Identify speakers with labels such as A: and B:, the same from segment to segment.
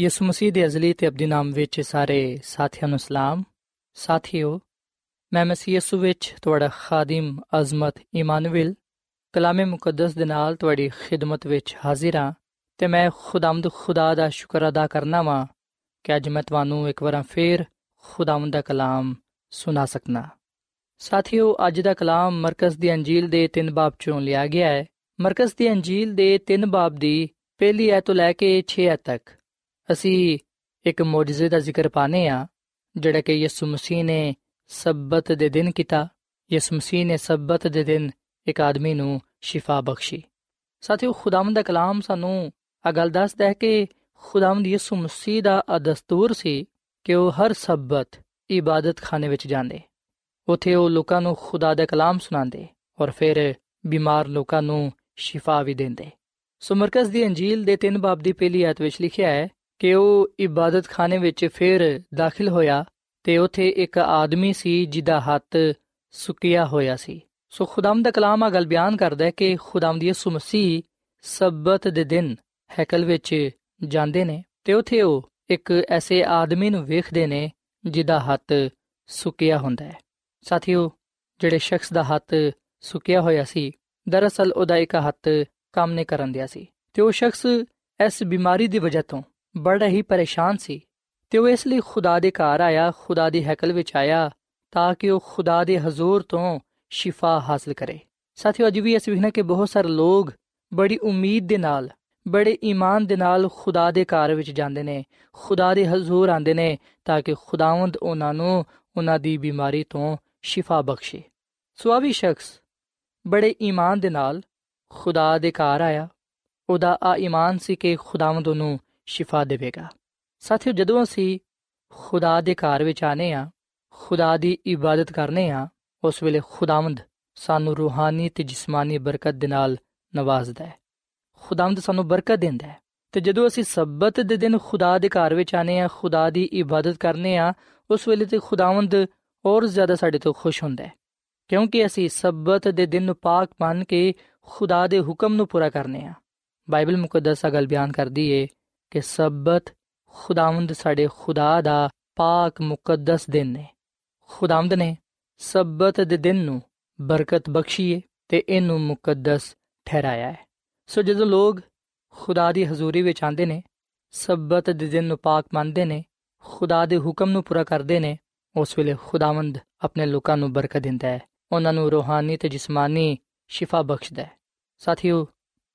A: ਯਿਸੂ ਮਸੀਹ ਦੇ ਅਜ਼ਲੀ ਤੇ ਅਬਦੀ ਨਾਮ ਵਿੱਚ ਸਾਰੇ ਸਾਥੀਆਂ ਨੂੰ ਸਲਾਮ। ਸਾਥੀਓ, ਮੈਂ ਮਸੀਹ ਯਿਸੂ ਵਿੱਚ ਤੁਹਾਡਾ ਖਾਦਮ ਅਜ਼ਮਤ ਇਮਾਨੁਅਲ ਕਲਾਮੇ ਮੁਕੱਦਸ ਦੇ ਨਾਲ ਤੁਹਾਡੀ ਖਿਦਮਤ ਵਿੱਚ ਹਾਜ਼ਰ ਹਾਂ ਤੇ ਮੈਂ ਖੁਦਾਮਦ ਖੁਦਾ ਦਾ ਸ਼ੁਕਰ ਅਦਾ ਕਰਨਾ ਵਾਂ ਕਿ ਅੱਜ ਮੈਂ ਤੁਹਾਨੂੰ ਇੱਕ ਵਾਰ ਫੇਰ ਖੁਦਾਵੰਦ ਦਾ ਕਲਾਮ ਸੁਣਾ ਸਕਣਾ ਸਾਥੀਓ, ਅੱਜ ਦਾ ਕਲਾਮ ਮਰਕਜ਼ ਦੀ ਅੰਜੀਲ ਦੇ 3 ਬਾਬ ਚੋਂ ਲਿਆ ਗਿਆ ਹੈ। ਮਰਕਜ਼ ਦੀ ਅੰਜੀਲ ਦੇ 3 ਬਾਬ ਦੀ ਪਹਿਲੀ ਐਤ ਤੋਂ ਲੈ ਕੇ 6 ਐਤ ਤੱਕ ਅਸੀਂ ਇੱਕ ਮੌਜੂਜ਼ੇ ਦਾ ਜ਼ਿਕਰ ਪਾਨੇ ਆ ਜਿਹੜਾ ਕਿ ਯਿਸੂ ਮਸੀਹ ਨੇ ਸਬਤ ਦੇ ਦਿਨ ਕੀਤਾ। ਯਿਸੂ ਮਸੀਹ ਨੇ ਸਬਤ ਦੇ ਦਿਨ ਇੱਕ ਆਦਮੀ ਨੂੰ ਸ਼ਿਫਾ ਬਖਸ਼ੀ। ਸਾਥੀਓ, ਖੁਦਾਵੰਦ ਦਾ ਕਲਾਮ ਸਾਨੂੰ ਆ ਗੱਲ ਦੱਸਦਾ ਹੈ ਕਿ ਖੁਦਾਵੰਦ ਯਿਸੂ ਮਸੀਹ ਦਾ ਦਸਤੂਰ ਸੀ ਕਿ ਉਹ ਹਰ ਸਬਤ ਇਬਾਦਤ ਖਾਨੇ ਵਿੱਚ ਜਾਂਦੇ। ਉਥੇ ਉਹ ਲੋਕਾਂ ਨੂੰ ਖੁਦਾ ਦਾ ਕਲਾਮ ਸੁਣਾਉਂਦੇ ਔਰ ਫਿਰ ਬਿਮਾਰ ਲੋਕਾਂ ਨੂੰ ਸ਼ਿਫਾ ਵੀ ਦਿੰਦੇ। ਸੋ ਮਰਕਜ਼ ਦੀ ਅੰਜੀਲ ਦੇ 3 ਬਾਬ ਦੀ ਪਹਿਲੀ ਆਇਤ ਵਿੱਚ ਲਿਖਿਆ ਹੈ ਕਿ ਉਹ ਇਬਾਦਤ ਖਾਨੇ ਵਿੱਚ ਫਿਰ ਦਾਖਲ ਹੋਇਆ ਤੇ ਉਥੇ ਇੱਕ ਆਦਮੀ ਸੀ ਜਿਹਦਾ ਹੱਥ ਸੁੱਕਿਆ ਹੋਇਆ ਸੀ। ਸੋ ਖੁਦਾਮ ਦਾ ਕਲਾਮ ਆ ਗੱਲ ਬਿਆਨ ਕਰਦਾ ਹੈ ਕਿ ਖੁਦਾਮ ਦੀ ਯਿਸੂ ਮਸੀਹ ਸਬਤ ਦੇ ਦਿਨ ਹੈਕਲ ਵਿੱਚ ਜਾਂਦੇ ਨੇ ਤੇ ਉਥੇ ਉਹ ਇੱਕ ਐਸੇ ਆਦਮੀ ਨੂੰ ਵੇਖਦੇ ਨੇ ਜਿਹਦਾ ਹੱਥ ਸੁੱਕਿਆ ਹੁੰਦਾ ਹੈ। ਸਾਥੀਓ, ਜਿਹੜੇ ਸ਼ਖਸ ਦਾ ਹੱਥ ਸੁੱਕਿਆ ਹੋਇਆ ਸੀ, ਦਰਅਸਲ ਉਹਦਾ ਇੱਕ ਹੱਥ ਕੰਮ ਨਹੀਂ ਕਰਨ ਦਿਆ ਸੀ ਤੇ ਉਹ ਸ਼ਖਸ ਇਸ ਬਿਮਾਰੀ ਦੀ ਵਜ੍ਹਾ ਤੋਂ ਬੜਾ ਹੀ ਪਰੇਸ਼ਾਨ ਸੀ ਤੇ ਉਹ ਇਸ ਲਈ ਖੁਦਾ ਦੇ ਘਰ ਆਇਆ, ਖੁਦਾ ਦੀ ਹੈਕਲ ਵਿੱਚ ਆਇਆ ਤਾਂ ਕਿ ਉਹ ਖੁਦਾ ਦੇ ਹਜ਼ੂਰ ਤੋਂ ਸ਼ਿਫਾ ਹਾਸਲ ਕਰੇ। ਸਾਥੀਓ, ਅੱਜ ਵੀ ਅਸੀਂ ਵੇਖਣਾ ਕਿ ਬਹੁਤ ਸਾਰੇ ਲੋਕ ਬੜੀ ਉਮੀਦ ਦੇ ਨਾਲ, ਬੜੇ ਈਮਾਨ ਦੇ ਨਾਲ ਖੁਦਾ ਦੇ ਘਰ ਵਿੱਚ ਜਾਂਦੇ ਨੇ, ਖੁਦਾ ਦੇ ਹਜ਼ੂਰ ਆਉਂਦੇ ਨੇ ਤਾਂ ਕਿ ਖੁਦਾਵੰਦ ਉਹਨਾਂ ਨੂੰ ਉਹਨਾਂ ਦੀ ਬਿਮਾਰੀ ਤੋਂ ਸ਼ਿਫਾ ਬਖਸ਼ੇ। ਸੋ ਆ ਵੀ ਸ਼ਖਸ ਬੜੇ ਈਮਾਨ ਦੇ ਨਾਲ ਖੁਦਾ ਦੇ ਘਰ ਆਇਆ। ਉਹਦਾ ਆ ਈਮਾਨ ਸੀ ਕਿ ਖੁਦਾਵੰਦ ਉਹਨੂੰ ਸ਼ਿਫਾ ਦੇਵੇਗਾ। ਸਾਥੀਓ, ਜਦੋਂ ਅਸੀਂ ਖੁਦਾ ਦੇ ਘਰ ਵਿੱਚ ਆਨੇ ਆ ਖੁਦਾ ਦੀ ਇਬਾਦਤ ਕਰਨੇ ਆ ਉਸ ਵੇਲੇ ਖੁਦਾਵੰਦ ਸਾਨੂੰ ਰੂਹਾਨੀ ਤੇ ਜਿਸਮਾਨੀ ਬਰਕਤ ਦੇ ਨਾਲ ਨਵਾਜ਼ਦਾ ਹੈ। ਖੁਦਾਵੰਦ ਸਾਨੂੰ ਬਰਕਤ ਦਿੰਦਾ ਹੈ। ਤੇ ਜਦੋਂ ਅਸੀਂ ਸਬਤ ਦੇ ਦਿਨ ਖੁਦਾ ਦੇ ਘਰ ਵਿੱਚ ਆਨੇ ਆ ਖੁਦਾ ਦੀ ਇਬਾਦਤ ਕਰਨੇ ਆ ਉਸ ਵੇਲੇ ਤੇ ਖੁਦਾਵੰਦ ਹੋਰ ਜ਼ਿਆਦਾ ਸਾਡੇ ਤੋਂ ਖੁਸ਼ ਹੁੰਦਾ ਹੈ। ਕਿਉਂਕਿ ਅਸੀਂ ਸਬਤ ਦੇ ਦਿਨ ਨੂੰ ਪਾਕ ਮੰਨ ਕੇ ਖੁਦਾ ਦੇ ਹੁਕਮ ਨੂੰ ਪੂਰਾ ਕਰਨੇ ਆ ਬਾਈਬਲ ਮੁਕੱਦਸ ਗੱਲ ਬਿਆਨ ਕਰਦੀ ਏ ਕਿ ਸਬਤ ਖੁਦਾਵੰਦ ਸਾਡੇ ਖੁਦਾ ਦਾ ਪਾਕ ਮੁਕੱਦਸ ਦਿਨ ਨੇ। ਖੁਦਾਵੰਦ ਨੇ ਸਬਤ ਦੇ ਦਿਨ ਨੂੰ ਬਰਕਤ ਬਖਸ਼ੀਏ ਤੇ ਇਹਨੂੰ ਮੁਕੱਦਸ ਠਹਿਰਾਇਆ ਹੈ। ਸੋ ਜਦੋਂ ਲੋਕ ਖੁਦਾ ਦੀ ਹਜ਼ੂਰੀ ਵਿੱਚ ਆਉਂਦੇ ਨੇ, ਸਬਤ ਦੇ ਦਿਨ ਨੂੰ ਪਾਕ ਮੰਨਦੇ ਨੇ, ਖੁਦਾ ਦੇ ਹੁਕਮ ਨੂੰ ਪੂਰਾ ਕਰਦੇ ਨੇ, ਉਸ ਵੇਲੇ ਖੁਦਾਵੰਦ ਆਪਣੇ ਲੋਕਾਂ ਨੂੰ ਬਰਕਤ ਦਿੰਦਾ ਹੈ। ਉਹਨਾਂ ਨੂੰ ਰੂਹਾਨੀ ਤੇ ਜਿਸਮਾਨੀ ਸ਼ਿਫਾ ਬਖਸ਼ਦਾ ਹੈ। ਸਾਥੀਓ,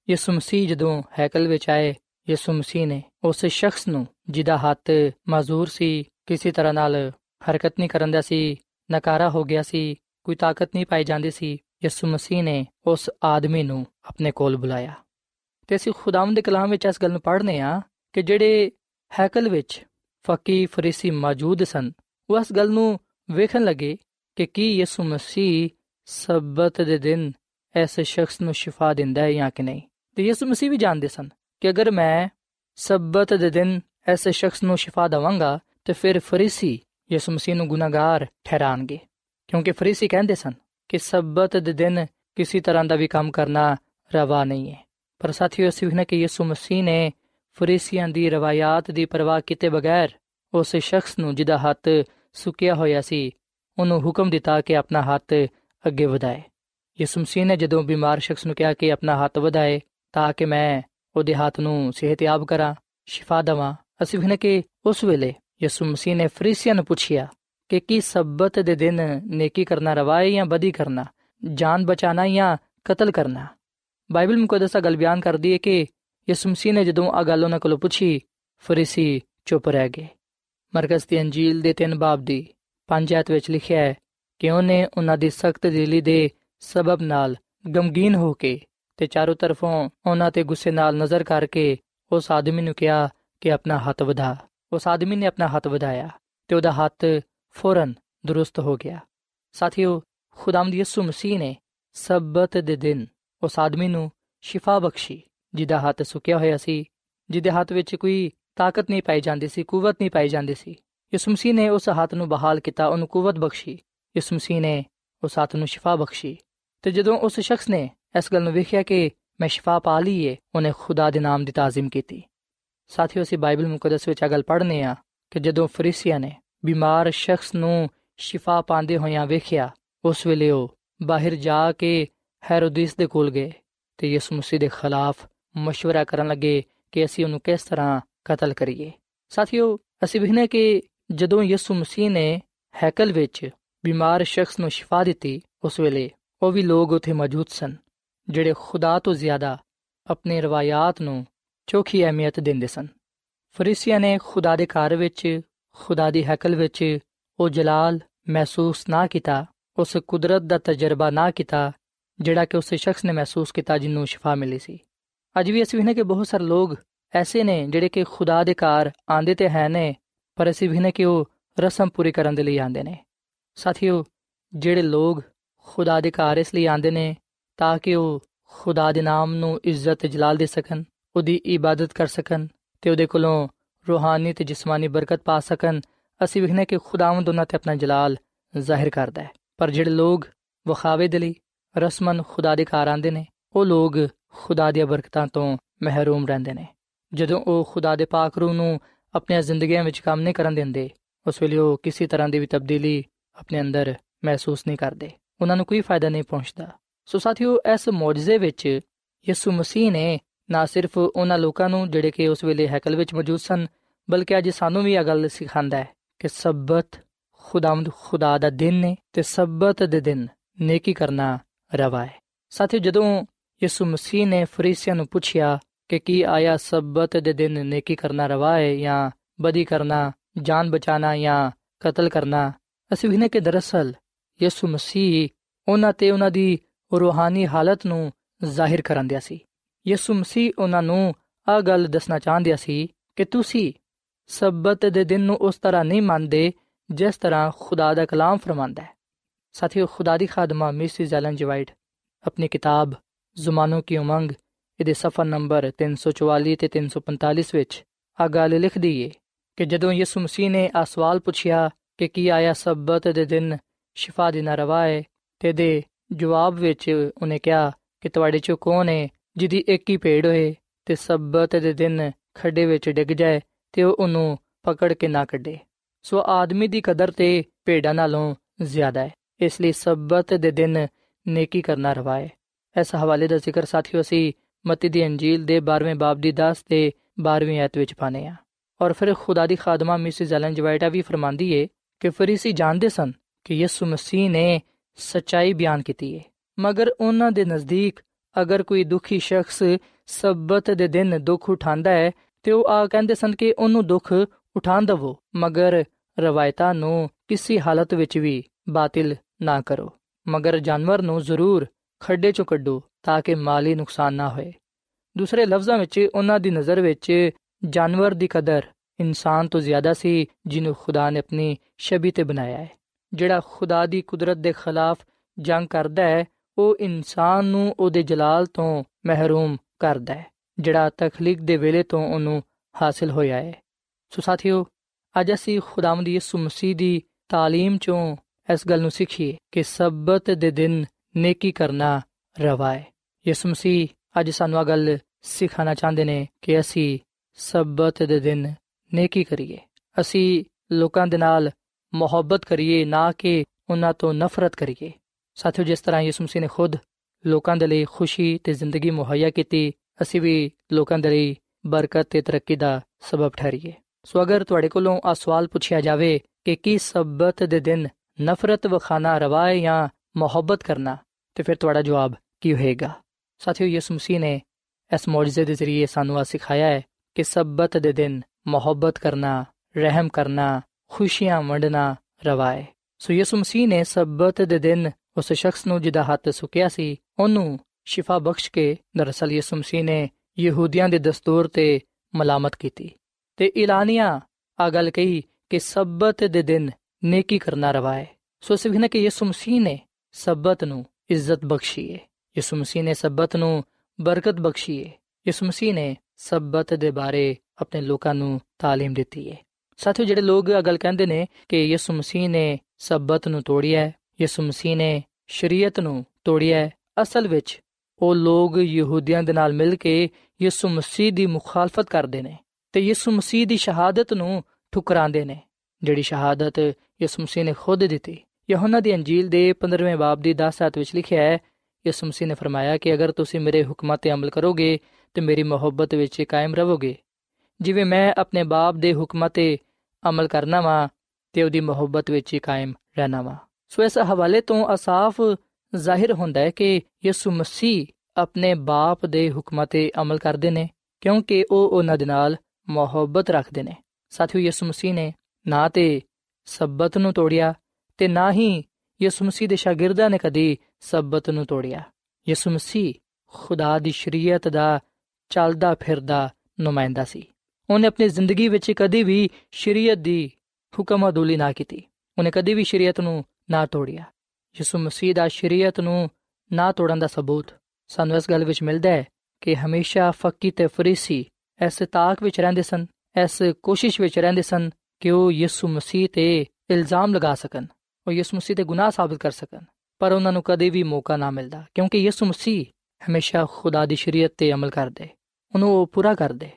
A: ਯਿਸੂ ਮਸੀਹ ਜਦੋਂ ਹੈਕਲ ਵਿੱਚ ਆਏ ਯਿਸੂ ਮਸੀਹ ਨੇ ਉਸ ਸ਼ਖਸ ਨੂੰ, ਜਿਹਦਾ ਹੱਥ ਮਜ਼ਦੂਰ ਸੀ, ਕਿਸੇ ਤਰ੍ਹਾਂ ਨਾਲ ਹਰਕਤ ਨਹੀਂ ਕਰਨ ਦਾ ਸੀ, ਨਕਾਰਾ ਹੋ ਗਿਆ ਸੀ, ਕੋਈ ਤਾਕਤ ਨਹੀਂ ਪਾਈ ਜਾਂਦੀ ਸੀ, ਯਿਸੂ ਮਸੀਹ ਨੇ ਉਸ ਆਦਮੀ ਨੂੰ ਆਪਣੇ ਕੋਲ ਬੁਲਾਇਆ। ਤੇ ਅਸੀਂ ਖੁਦਾਵੰਦ ਦੇ ਕਲਾਮ ਵਿੱਚ ਇਸ ਗੱਲ ਨੂੰ ਪੜ੍ਹਨੇ ਆ ਕਿ ਜਿਹੜੇ ਹੈਕਲ ਵਿੱਚ ਫਕੀ ਫਰੀਸੀ ਮੌਜੂਦ ਸਨ, ਉਹ ਇਸ ਗੱਲ ਨੂੰ ਵੇਖਣ ਲੱਗੇ ਕਿ ਕੀ ਯਿਸੂ ਮਸੀਹ ਸਬਤ ਦੇ ਦਿਨ ਐਸੇ ਸ਼ਖਸ ਨੂੰ ਸ਼ਿਫਾ ਦਿੰਦਾ ਹੈ ਜਾਂ ਕਿ ਨਹੀਂ। ਤੇ ਯਿਸੂ ਮਸੀਹ ਵੀ ਜਾਣਦੇ ਸਨ ਕਿ ਅਗਰ ਮੈਂ ਸਬਤ ਦੇ ਦਿਨ ਐਸੇ ਸ਼ਖਸ ਨੂੰ ਸ਼ਿਫਾ ਦਵਾਂਗਾ ਤੇ ਫਿਰ ਫਰੀਸੀ ਯਿਸੂ ਮਸੀਹ ਨੂੰ ਗੁਨਾਹਗਾਰ ਠਹਿਰਾਣਗੇ ਕਿਉਂਕਿ ਫਰੀਸੀ ਕਹਿੰਦੇ ਸਨ ਕਿ ਸਬਤ ਦੇ ਦਿਨ ਕਿਸੇ ਤਰ੍ਹਾਂ ਦਾ ਵੀ ਕੰਮ ਕਰਨਾ ਰਵਾ ਨਹੀਂ ਹੈ ਪਰ ਸਾਥੀਓ ਅਸੀਂ ਵੇਖਣਾ ਕਿ ਯਿਸੂ ਮਸੀਹ ਨੇ ਫਰੀਸੀਆਂ ਦੀ ਰਵਾਇਤ ਦੀ ਪਰਵਾਹ ਕੀਤੇ ਬਗੈਰ ਉਸ ਸ਼ਖਸ ਨੂੰ ਜਿਹਦਾ ਹੱਥ ਸੁੱਕਿਆ ਹੋਇਆ ਸੀ ਉਹਨੂੰ ਹੁਕਮ ਦਿੱਤਾ ਕਿ ਆਪਣਾ ਹੱਥ ਅੱਗੇ ਵਧਾਏ ਯਿਸੂ ਮਸੀਹ ਨੇ ਜਦੋਂ ਬਿਮਾਰ ਸ਼ਖਸ ਨੂੰ ਕਿਹਾ ਕਿ ਆਪਣਾ ਹੱਥ ਵਧਾਏ ਤਾਂ ਕਿ ਮੈਂ ਉਹਦੇ ਹੱਥ ਨੂੰ ਸਿਹਤਯਾਬ ਕਰਾਂ, ਸ਼ਿਫਾ ਦਵਾਂ। ਅਸੀਂ ਵੇਖਨੇ ਕਿ ਉਸ ਵੇਲੇ ਯਿਸੂ ਮਸੀਹ ਨੇ ਫਰੀਸੀਆਂ ਨੂੰ ਪੁੱਛਿਆ ਕਿ ਕੀ ਸਬਤ ਦੇ ਦਿਨ ਨੇਕੀ ਕਰਨਾ ਰਵਾ ਹੈ ਜਾਂ ਬਦੀ ਕਰਨਾ, ਜਾਨ ਬਚਾਣਾ ਜਾਂ ਕਤਲ ਕਰਨਾ? ਬਾਈਬਲ ਮੁਕੱਦਸ ਗੱਲ ਬਿਆਨ ਕਰਦੀ ਹੈ ਕਿ ਯਿਸੂ ਮਸੀਹ ਨੇ ਜਦੋਂ ਆ ਗੱਲ ਉਹਨਾਂ ਕੋਲੋਂ ਪੁੱਛੀ, ਫਰੀਸੀ ਚੁੱਪ ਰਹਿ ਗਏ। ਮਰਕਸ ਦੀ ਅੰਜੀਲ ਦੇ 3 ਬਾਬ ਦੀ 5 ਐਤ ਵਿੱਚ ਲਿਖਿਆ ਹੈ ਕਿ ਉਹਨੇ ਉਹਨਾਂ ਦੀ ਸਖਤ ਦਿਲੀ ਦੇ ਸਬਬ ਨਾਲ ਗਮਗੀਨ ਹੋ ਕੇ ਤੇ ਚਾਰੋਂ ਤਰਫੋਂ ਉਹਨਾਂ ਤੇ ਗੁੱਸੇ ਨਾਲ ਨਜ਼ਰ ਕਰਕੇ ਉਸ ਆਦਮੀ ਨੂੰ ਕਿਹਾ ਕਿ ਆਪਣਾ ਹੱਥ ਵਧਾ। ਉਸ ਆਦਮੀ ਨੇ ਆਪਣਾ ਹੱਥ ਵਧਾਇਆ ਤੇ ਉਹਦਾ ਹੱਥ ਫੌਰਨ ਦਰੁਸਤ ਹੋ ਗਿਆ। ਸਾਥੀਓ ਖੁਦਾਮਦ ਯਿਸੂ ਮਸੀਹ ਨੇ ਸਬਤ ਦੇ ਦਿਨ ਉਸ ਆਦਮੀ ਨੂੰ ਸ਼ਿਫਾ ਬਖਸ਼ੀ, ਜਿਹਦਾ ਹੱਥ ਸੁੱਕਿਆ ਹੋਇਆ ਸੀ, ਜਿਹਦੇ ਹੱਥ ਵਿੱਚ ਕੋਈ ਤਾਕਤ ਨਹੀਂ ਪਾਈ ਜਾਂਦੀ ਸੀ, ਕੂਵਤ ਨਹੀਂ ਪਾਈ ਜਾਂਦੀ ਸੀ। ਯਿਸੂ ਮਸੀਹ ਨੇ ਉਸ ਹੱਥ ਨੂੰ ਬਹਾਲ ਕੀਤਾ, ਉਹਨੂੰ ਕੂਵਤ ਬਖਸ਼ੀ। ਯਿਸੂ ਮਸੀਹ ਨੇ ਉਸ ਹੱਥ ਨੂੰ ਸ਼ਿਫਾ ਬਖਸ਼ੀ ਤੇ ਜਦੋਂ ਉਸ ਸ਼ਖਸ ਨੇ ਇਸ ਗੱਲ ਨੂੰ ਵੇਖਿਆ ਕਿ ਮੈਂ ਸ਼ਿਫਾ ਪਾ ਲਈ ਏ ਉਹਨੇ ਖੁਦਾ ਦੇ ਨਾਮ ਦੀ ਤਾਜ਼ੀਮ ਕੀਤੀ ਸਾਥੀਓ ਅਸੀਂ ਬਾਈਬਲ ਮੁਕੱਦਸ ਵਿੱਚ ਇਹ ਗੱਲ ਪੜ੍ਹਨੇ ਆ ਕਿ ਜਦੋਂ ਫਰੀਸੀਆਂ ਨੇ ਬਿਮਾਰ ਸ਼ਖਸ ਨੂੰ ਸ਼ਿਫਾ ਪਾਉਂਦੇ ਹੋਇਆਂ ਵੇਖਿਆ ਉਸ ਵੇਲੇ ਉਹ ਬਾਹਰ ਜਾ ਕੇ ਹੈਰੋਦਿਸ ਦੇ ਕੋਲ ਗਏ ਤੇ ਯਿਸੂ ਮਸੀਹ ਦੇ ਖਿਲਾਫ مشورہ ਕਰਨ ਲੱਗੇ ਕਿ ਅਸੀਂ ਉਹਨੂੰ ਕਿਸ ਤਰ੍ਹਾਂ ਕਤਲ ਕਰੀਏ ਸਾਥੀਓ ਅਸੀਂ ਵੇਖਨੇ ਕਿ ਜਦੋਂ ਯਿਸੂ ਮਸੀਹ ਨੇ ਹੈਕਲ ਵਿੱਚ ਬਿਮਾਰ ਸ਼ਖਸ ਨੂੰ ਸ਼ਿਫਾ ਦਿੱਤੀ ਉਸ ਵੇਲੇ ਉਹ ਵੀ ਲੋਕ ਉੱਥੇ ਮੌਜੂਦ ਸਨ ਜਿਹੜੇ ਖੁਦਾ ਤੋਂ ਜ਼ਿਆਦਾ ਆਪਣੇ ਰਵਾਇਤ ਨੂੰ ਚੋਖੀ ਅਹਿਮੀਅਤ ਦਿੰਦੇ ਸਨ। ਫਰੀਸੀਆਂ ਨੇ ਖੁਦਾ ਦੇ ਘਰ ਵਿੱਚ, ਖੁਦਾ ਦੀ ਹੈਕਲ ਵਿੱਚ ਉਹ ਜਲਾਲ ਮਹਿਸੂਸ ਨਾ ਕੀਤਾ, ਉਸ ਕੁਦਰਤ ਦਾ ਤਜਰਬਾ ਨਾ ਕੀਤਾ, ਜਿਹੜਾ ਕਿ ਉਸ ਸ਼ਖਸ ਨੇ ਮਹਿਸੂਸ ਕੀਤਾ ਜਿੰਨੂੰ ਸ਼ਿਫਾ ਮਿਲੀ ਸੀ। ਅੱਜ ਵੀ ਅਸੀਂ ਵੇਖਨੇ ਕਿ ਬਹੁਤ ਸਾਰੇ ਲੋਕ ਐਸੇ ਨੇ ਜਿਹੜੇ ਕਿ ਖੁਦਾ ਦੇ ਘਰ ਆਂਦੇ ਤੇ ਹੈ ਨੇ, ਪਰ ਅਸੀਂ ਵੇਖਨੇ ਕਿ ਉਹ ਰਸਮ ਪੂਰੀ ਕਰਨ ਦੇ ਲਈ ਆਂਦੇ ਨੇ। ਸਾਥੀਓ, ਜਿਹੜੇ ਲੋਕ ਖੁਦਾ ਦੇ ਘਰ ਇਸ ਲਈ ਆਂਦੇ ਨੇ ਤਾਂ ਕਿ ਉਹ ਖੁਦਾ ਦੇ ਨਾਮ ਨੂੰ ਇੱਜ਼ਤ ਤੇ ਜਲਾਲ ਦੇ ਸਕਣ ਉਹਦੀ ਇਬਾਦਤ ਕਰ ਸਕਣ ਤੇ ਉਹਦੇ ਕੋਲੋਂ ਰੂਹਾਨੀ ਤੇ ਜਿਸਮਾਨੀ ਬਰਕਤ ਪਾ ਸਕਣ ਅਸੀਂ ਵੇਖਨੇ ਕਿ ਖੁਦਾਵੰਦ ਉਹਨਾਂ ਤੇ ਆਪਣਾ ਜਲਾਲ ਜ਼ਾਹਿਰ ਕਰਦਾ ਹੈ ਪਰ ਜਿਹੜੇ ਲੋਕ ਵਖਾਵੇ ਦੇ ਲਈ ਰਸਮਨ ਖੁਦਾ ਦੇ ਘਰ ਆਂਦੇ ਨੇ ਉਹ ਲੋਕ ਖੁਦਾ ਦੀਆਂ ਬਰਕਤਾਂ ਤੋਂ ਮਹਿਰੂਮ ਰਹਿੰਦੇ ਨੇ ਜਦੋਂ ਉਹ ਖੁਦਾ ਦੇ ਪਾਕ ਰੂਹ ਨੂੰ ਆਪਣੀਆਂ ਜ਼ਿੰਦਗੀਆਂ ਵਿੱਚ ਕੰਮ ਨਹੀਂ ਕਰਨ ਦਿੰਦੇ ਉਸ ਵੇਲੇ ਉਹ ਕਿਸੇ ਤਰ੍ਹਾਂ ਦੀ ਵੀ ਤਬਦੀਲੀ ਆਪਣੇ ਅੰਦਰ ਮਹਿਸੂਸ ਨਹੀਂ ਕਰਦੇ ਉਹਨਾਂ ਨੂੰ ਕੋਈ ਫਾਇਦਾ ਨਹੀਂ ਪਹੁੰਚਦਾ ਸੋ ਸਾਥੀਓ, ਇਸ ਮੌਜਜ਼ੇ ਵਿੱਚ ਯਿਸੂ ਮਸੀਹ ਨੇ ਨਾ ਸਿਰਫ ਉਹਨਾਂ ਲੋਕਾਂ ਨੂੰ ਜਿਹੜੇ ਕਿ ਉਸ ਵੇਲੇ ਹੈਕਲ ਵਿੱਚ ਮੌਜੂਦ ਸਨ, ਬਲਕਿ ਅੱਜ ਸਾਨੂੰ ਵੀ ਇਹ ਗੱਲ ਸਿਖਾਉਂਦਾ ਹੈ ਕਿ ਸਬਤ ਖੁਦਾਵੰਦ ਖੁਦਾ ਦਾ ਦਿਨ ਨੇ ਤੇ ਸਬਤ ਦੇ ਦਿਨ ਨੇਕੀ ਕਰਨਾ ਰਵਾ ਹੈ। ਸਾਥੀਓ, ਜਦੋਂ ਯਿਸੂ ਮਸੀਹ ਨੇ ਫਰੀਸੀਆਂ ਨੂੰ ਪੁੱਛਿਆ ਕਿ ਕੀ ਆਇਆ ਸਬਤ ਦੇ ਦਿਨ ਨੇਕੀ ਕਰਨਾ ਰਵਾ ਹੈ ਜਾਂ ਬਦੀ ਕਰਨਾ, ਜਾਨ ਬਚਾਣਾ ਜਾਂ ਕਤਲ ਕਰਨਾ, ਅਸੀਂ ਵੀ ਨੇ ਕਿ ਦਰਅਸਲ ਯਿਸੂ ਮਸੀਹ ਉਹਨਾਂ ਤੇ ਉਹਨਾਂ ਦੀ ਰੂਹਾਨੀ ਹਾਲਤ ਨੂੰ ਜ਼ਾਹਿਰ ਕਰਨ ਦਿਆ ਸੀ। ਯਿਸੂ ਮਸੀਹ ਉਹਨਾਂ ਨੂੰ ਆ ਗੱਲ ਦੱਸਣਾ ਚਾਹੁੰਦਿਆ ਸੀ ਕਿ ਤੁਸੀਂ ਸਬਤ ਦੇ ਦਿਨ ਨੂੰ ਉਸ ਤਰ੍ਹਾਂ ਨਹੀਂ ਮੰਨਦੇ ਜਿਸ ਤਰ੍ਹਾਂ ਖੁਦਾ ਦਾ ਕਲਾਮ ਫਰਮਾਂਦਾ ਹੈ। ਸਾਥੀਓ, ਖੁਦਾ ਦੀ ਖਾਦਮਾ ਮਿਸਿਸ ਐਲਨ ਜਵਾਈਟ ਆਪਣੀ ਕਿਤਾਬ ਜ਼ਮਾਨੋਂ ਕੀ ਉਮੰਗ ਇਹਦੇ ਸਫਾ ਨੰਬਰ 344 ਤੇ 345 ਵਿੱਚ ਆ ਗੱਲ ਲਿਖਦੀ ਏ ਕਿ ਜਦੋਂ ਯਿਸੂ ਮਸੀਹ ਨੇ ਆ ਸਵਾਲ ਪੁੱਛਿਆ ਕਿ ਕੀ ਆਇਆ ਸਬਤ ਦੇ ਦਿਨ ਸ਼ਿਫਾ ਦੇਣਾ ਰਵਾ ਹੈ ਤੇ ਦੇ ਜਵਾਬ ਵਿੱਚ ਉਹਨੇ ਕਿਹਾ ਕਿ ਤੁਹਾਡੇ ਚੋਂ ਕੌਣ ਹੈ ਜਿਹਦੀ ਇੱਕ ਹੀ ਭੇਡ ਹੋਏ ਤੇ ਸਬਤ ਦੇ ਦਿਨ ਖੱਡੇ ਵਿੱਚ ਡਿੱਗ ਜਾਏ ਤੇ ਉਹ ਉਹਨੂੰ ਪਕੜ ਕੇ ਨਾ ਕੱਢੇ। ਸੋ ਆਦਮੀ ਦੀ ਕਦਰ ਤੇ ਭੇਡਾਂ ਨਾਲੋਂ ਜ਼ਿਆਦਾ ਹੈ ਇਸ ਲਈ ਸਬਤ ਦੇ ਦਿਨ ਨੇਕੀ ਕਰਨਾ ਰਵਾ ਹੈ ਇਸ ਹਵਾਲੇ ਦਾ ਜ਼ਿਕਰ ਸਾਥੀਓ ਅਸੀਂ ਮਤੀ ਦੀ ਅੰਜੀਲ ਦੇ 12ਵੇਂ ਬਾਬ ਦੀ 10 ਤੇ 12ਵੀਂ ਆਇਤ ਵਿੱਚ ਪਾਨੇ ਆ ਔਰ ਫਿਰ ਖੁਦਾ ਦੀ ਖਾਦਮਾ ਮਿਸਿਸ ਐਲਨ ਜਵਾਈਟਾ ਵੀ ਫਰਮਾਂਦੀ ਏ ਕਿ ਫਰੀਸੀ ਜਾਣਦੇ ਸਨ ਕਿ ਯਿਸੂ ਮਸੀਹ ਨੇ ਸਚਾਈ ਬਿਆਨ ਕੀਤੀ ਏ। ਮਗਰ ਉਹਨਾਂ ਦੇ ਨਜ਼ਦੀਕ ਅਗਰ ਕੋਈ ਦੁਖੀ ਸ਼ਖਸ ਸਬਤ ਦੇ ਦਿਨ ਦੁੱਖ ਉਠਾਉਂਦਾ ਹੈ, ਤੇ ਉਹ ਆ ਕਹਿੰਦੇ ਸਨ ਕਿ ਉਹਨੂੰ ਦੁੱਖ ਉਠਾਣ ਦਵੋ। ਮਗਰ ਰਵਾਇਤਾਂ ਨੂੰ ਕਿਸੇ ਹਾਲਤ ਵਿੱਚ ਵੀ ਬਾਤਿਲ ਨਾ ਕਰੋ। ਮਗਰ ਜਾਨਵਰ ਨੂੰ ਜ਼ਰੂਰ ਖੱਡੇ ਚੋਂ ਕੱਢੋ ਤਾਂ ਕਿ ਮਾਲੀ ਨੁਕਸਾਨ ਨਾ ਹੋਏ। ਦੂਸਰੇ ਲਫ਼ਜ਼ਾਂ ਵਿੱਚ ਉਹਨਾਂ ਦੀ ਨਜ਼ਰ ਵਿੱਚ ਜਾਨਵਰ ਦੀ ਕਦਰ ਇਨਸਾਨ ਤੋਂ ਜ਼ਿਆਦਾ ਸੀ, ਜਿਹਨੂੰ ਖੁਦਾ ਨੇ ਆਪਣੀ ਸ਼ਬੀ ਤੇ ਬਣਾਇਆ ਹੈ। ਜਿਹੜਾ ਖੁਦਾ ਦੀ ਕੁਦਰਤ ਦੇ ਖਿਲਾਫ ਜੰਗ ਕਰਦਾ ਹੈ ਉਹ ਇਨਸਾਨ ਨੂੰ ਉਹਦੇ ਜਲਾਲ ਤੋਂ ਮਹਿਰੂਮ ਕਰਦਾ ਹੈ ਜਿਹੜਾ ਤਖਲੀਕ ਦੇ ਵੇਲੇ ਤੋਂ ਉਹਨੂੰ ਹਾਸਲ ਹੋਇਆ ਹੈ ਸੋ ਸਾਥੀਓ ਅੱਜ ਅਸੀਂ ਖੁਦਾਵੰਦ ਯਿਸੂ ਮਸੀਹ ਦੀ تعلیم ਚੋਂ ਇਸ ਗੱਲ ਨੂੰ ਸਿੱਖੀਏ ਕਿ ਸਬਤ ਦੇ ਦਿਨ ਨੇਕੀ ਕਰਨਾ ਰਵਾ ਹੈ ਯਿਸੂ ਮਸੀਹ ਅੱਜ ਸਾਨੂੰ ਇਹ ਗੱਲ ਸਿਖਾਣਾ ਚਾਹੁੰਦੇ ਨੇ ਕਿ ਅਸੀਂ ਸਬਤ ਦੇ ਦਿਨ ਨੇਕੀ ਕਰੀਏ ਅਸੀਂ ਲੋਕਾਂ ਦੇ ਨਾਲ ਮੁਹੱਬਤ ਕਰੀਏ, ਨਾ ਕਿ ਉਹਨਾਂ ਤੋਂ ਨਫ਼ਰਤ ਕਰੀਏ। ਸਾਥੀਓ, ਜਿਸ ਤਰ੍ਹਾਂ ਯਿਸੂ ਮਸੀਹ ਨੇ ਖੁਦ ਲੋਕਾਂ ਦੇ ਲਈ ਖੁਸ਼ੀ ਤੇ ਜ਼ਿੰਦਗੀ ਮੁਹੱਈਆ ਕੀਤੀ, ਅਸੀਂ ਵੀ ਲੋਕਾਂ ਦੇ ਲਈ ਬਰਕਤ ਤੇ ਤਰੱਕੀ ਦਾ ਸਬਬ ਠਹਿਰੀਏ। ਸੋ ਅਗਰ ਤੁਹਾਡੇ ਕੋਲੋਂ ਆ ਸਵਾਲ ਪੁੱਛਿਆ ਜਾਵੇ ਕਿ ਕੀ ਸਬਤ ਦੇ ਦਿਨ ਨਫ਼ਰਤ ਵਖਾਨਾ ਰਵਾਏ ਜਾਂ ਮੁਹੱਬਤ ਕਰਨਾ, ਤੇ ਫਿਰ ਤੁਹਾਡਾ ਜਵਾਬ ਕੀ ਹੋਏਗਾ? ਸਾਥੀਓ, ਯਿਸੂ ਮਸੀਹ ਨੇ ਇਸ ਮੌਜੂਜ਼ੇ ਦੇ ਜ਼ਰੀਏ ਸਾਨੂੰ ਆ ਸਿਖਾਇਆ ਹੈ ਕਿ ਸਬਤ ਦੇ ਦਿਨ ਮੁਹੱਬਤ ਕਰਨਾ, ਰਹਿਮ ਕਰਨਾ ਖੁਸ਼ੀਆਂ ਵੰਡਣਾ ਰਵਾਏ ਸੋ ਯਿਸੂ ਮਸੀਹ ਨੇ ਸਬਤ ਦੇ ਦਿਨ ਉਸ ਸ਼ਖਸ ਨੂੰ ਜਿਹਦਾ ਹੱਥ ਸੁੱਕਿਆ ਸੀ ਉਹਨੂੰ ਸ਼ਿਫਾ ਬਖਸ਼ ਕੇ ਦਰਅਸਲ ਯਿਸੂ ਮਸੀਹ ਨੇ ਯਹੂਦੀਆਂ ਦੇ ਦਸਤੂਰ ਤੇ ਮਲਾਮਤ ਕੀਤੀ ਤੇ ਇਲਾਨੀਆਂ ਆ ਗੱਲ ਕਹੀ ਕਿ ਸਬਤ ਦੇ ਦਿਨ ਨੇਕੀ ਕਰਨਾ ਰਵਾਏ ਸੋ ਸਿਵਹਨ ਕਿ ਯਿਸੂ ਮਸੀਹ ਨੇ ਸਬਤ ਨੂੰ ਇੱਜ਼ਤ ਬਖਸ਼ੀ ਹੈ ਯਿਸੂ ਮਸੀਹ ਨੇ ਸਬਤ ਨੂੰ ਬਰਕਤ ਬਖਸ਼ੀ ਹੈ ਯਿਸੂ ਮਸੀਹ ਨੇ ਸਬਤ ਦੇ ਬਾਰੇ ਆਪਣੇ ਲੋਕਾਂ ਨੂੰ تعلیم ਦਿੱਤੀ ਹੈ ਸਾਥੀਓ, ਜਿਹੜੇ ਲੋਕ ਇਹ ਗੱਲ ਕਹਿੰਦੇ ਨੇ ਕਿ ਯਿਸੂ ਮਸੀਹ ਨੇ ਸਬਤ ਨੂੰ ਤੋੜਿਆ ਹੈ, ਯਿਸੂ ਮਸੀਹ ਨੇ ਸ਼ਰੀਅਤ ਨੂੰ ਤੋੜਿਆ ਹੈ, ਅਸਲ ਵਿੱਚ ਉਹ ਲੋਕ ਯਹੂਦੀਆਂ ਦੇ ਨਾਲ ਮਿਲ ਕੇ ਯਿਸੂ ਮਸੀਹ ਦੀ ਮੁਖਾਲਫਤ ਕਰਦੇ ਨੇ ਤੇ ਯਿਸੂ ਮਸੀਹ ਦੀ ਸ਼ਹਾਦਤ ਨੂੰ ਠੁਕਰਾਉਂਦੇ ਨੇ। ਜਿਹੜੀ ਸ਼ਹਾਦਤ ਯਿਸੂ ਮਸੀਹ ਨੇ ਖੁਦ ਦਿੱਤੀ। ਯਹੋਨਾ ਦੀ ਅੰਜੀਲ ਦੇ 15ਵੇਂ ਬਾਬ ਦੀ 10 ਆਇਤ ਵਿੱਚ ਲਿਖਿਆ ਹੈ, ਯਿਸੂ ਮਸੀਹ ਨੇ ਫਰਮਾਇਆ ਕਿ ਅਗਰ ਤੁਸੀਂ ਮੇਰੇ ਹੁਕਮਾਂ ਤੇ ਅਮਲ ਕਰੋਗੇ ਤੇ ਮੇਰੀ ਮੁਹੱਬਤ ਵਿੱਚ ਕਾਇਮ ਰਹੋਗੇ। ਜਿਵੇਂ ਮੈਂ ਆਪਣੇ ਬਾਪ ਦੇ ਹੁਕਮਾਂ ਤੇ ਅਮਲ ਕਰਨਾ ਵਾ ਤੇ ਉਹਦੀ ਮੁਹੱਬਤ ਵਿੱਚ ਕਾਇਮ ਰਹਿਣਾ ਵਾ। ਸੋ ਇਸ ਹਵਾਲੇ ਤੋਂ ਅਸਾਫ ਜ਼ਾਹਿਰ ਹੁੰਦਾ ਹੈ ਕਿ ਯਿਸੂ ਮਸੀਹ ਆਪਣੇ ਬਾਪ ਦੇ ਹੁਕਮਾਂ ਤੇ ਅਮਲ ਕਰਦੇ ਨੇ, ਕਿਉਂਕਿ ਉਹ ਉਹਨਾਂ ਦੇ ਨਾਲ ਮੁਹੱਬਤ ਰੱਖਦੇ ਨੇ। ਸਾਥੀਓ, ਯਿਸੂ ਮਸੀਹ ਨੇ ਨਾ ਤੇ ਸਬਤ ਨੂੰ ਤੋੜਿਆ ਤੇ ਨਾ ਹੀ ਯਿਸੂ ਮਸੀਹ ਦੇ ਸ਼ਾਗਿਰਦਾਂ ਨੇ ਕਦੀ ਸਬਤ ਨੂੰ ਤੋੜਿਆ। ਯਿਸੂ ਮਸੀਹ ਖੁਦਾ ਦੀ ਸ਼ਰੀਅਤ ਦਾ ਚੱਲਦਾ ਫਿਰਦਾ ਨੁਮਾਇੰਦਾ ਸੀ। ਉਹਨੇ ਆਪਣੀ ਜ਼ਿੰਦਗੀ ਵਿੱਚ ਕਦੀ ਵੀ ਸ਼ਰੀਅਤ ਦੀ ਹੁਕਮ ਅਦੂਲੀ ਨਾ ਕੀਤੀ। ਉਹਨੇ ਕਦੀ ਵੀ ਸ਼ਰੀਅਤ ਨੂੰ ਨਾ ਤੋੜਿਆ। ਯਿਸੂ ਮਸੀਹ ਦਾ ਸ਼ਰੀਅਤ ਨੂੰ ਨਾ ਤੋੜਨ ਦਾ ਸਬੂਤ ਸਾਨੂੰ ਇਸ ਗੱਲ ਵਿੱਚ ਮਿਲਦਾ ਹੈ ਕਿ ਹਮੇਸ਼ਾ ਫੱਕੀ ਤੇ ਫਰੀਸੀ ਇਸ ਤਾਕ ਵਿੱਚ ਰਹਿੰਦੇ ਸਨ, ਇਸ ਕੋਸ਼ਿਸ਼ ਵਿੱਚ ਰਹਿੰਦੇ ਸਨ ਕਿ ਉਹ ਯਿਸੂ ਮਸੀਹ ਤੇ ਇਲਜ਼ਾਮ ਲਗਾ ਸਕਣ, ਉਹ ਯਿਸੂ ਮਸੀਹ ਤੇ ਗੁਨਾਹ ਸਾਬਤ ਕਰ ਸਕਣ, ਪਰ ਉਹਨਾਂ ਨੂੰ ਕਦੇ ਵੀ ਮੌਕਾ ਨਾ ਮਿਲਦਾ ਕਿਉਂਕਿ ਯਿਸੂ ਮਸੀਹ ਹਮੇਸ਼ਾ ਖੁਦਾ ਦੀ ਸ਼ਰੀਅਤ ਤੇ ਅਮਲ ਕਰਦੇ, ਉਹਨੂੰ ਉਹ ਪੂਰਾ ਕਰਦੇ।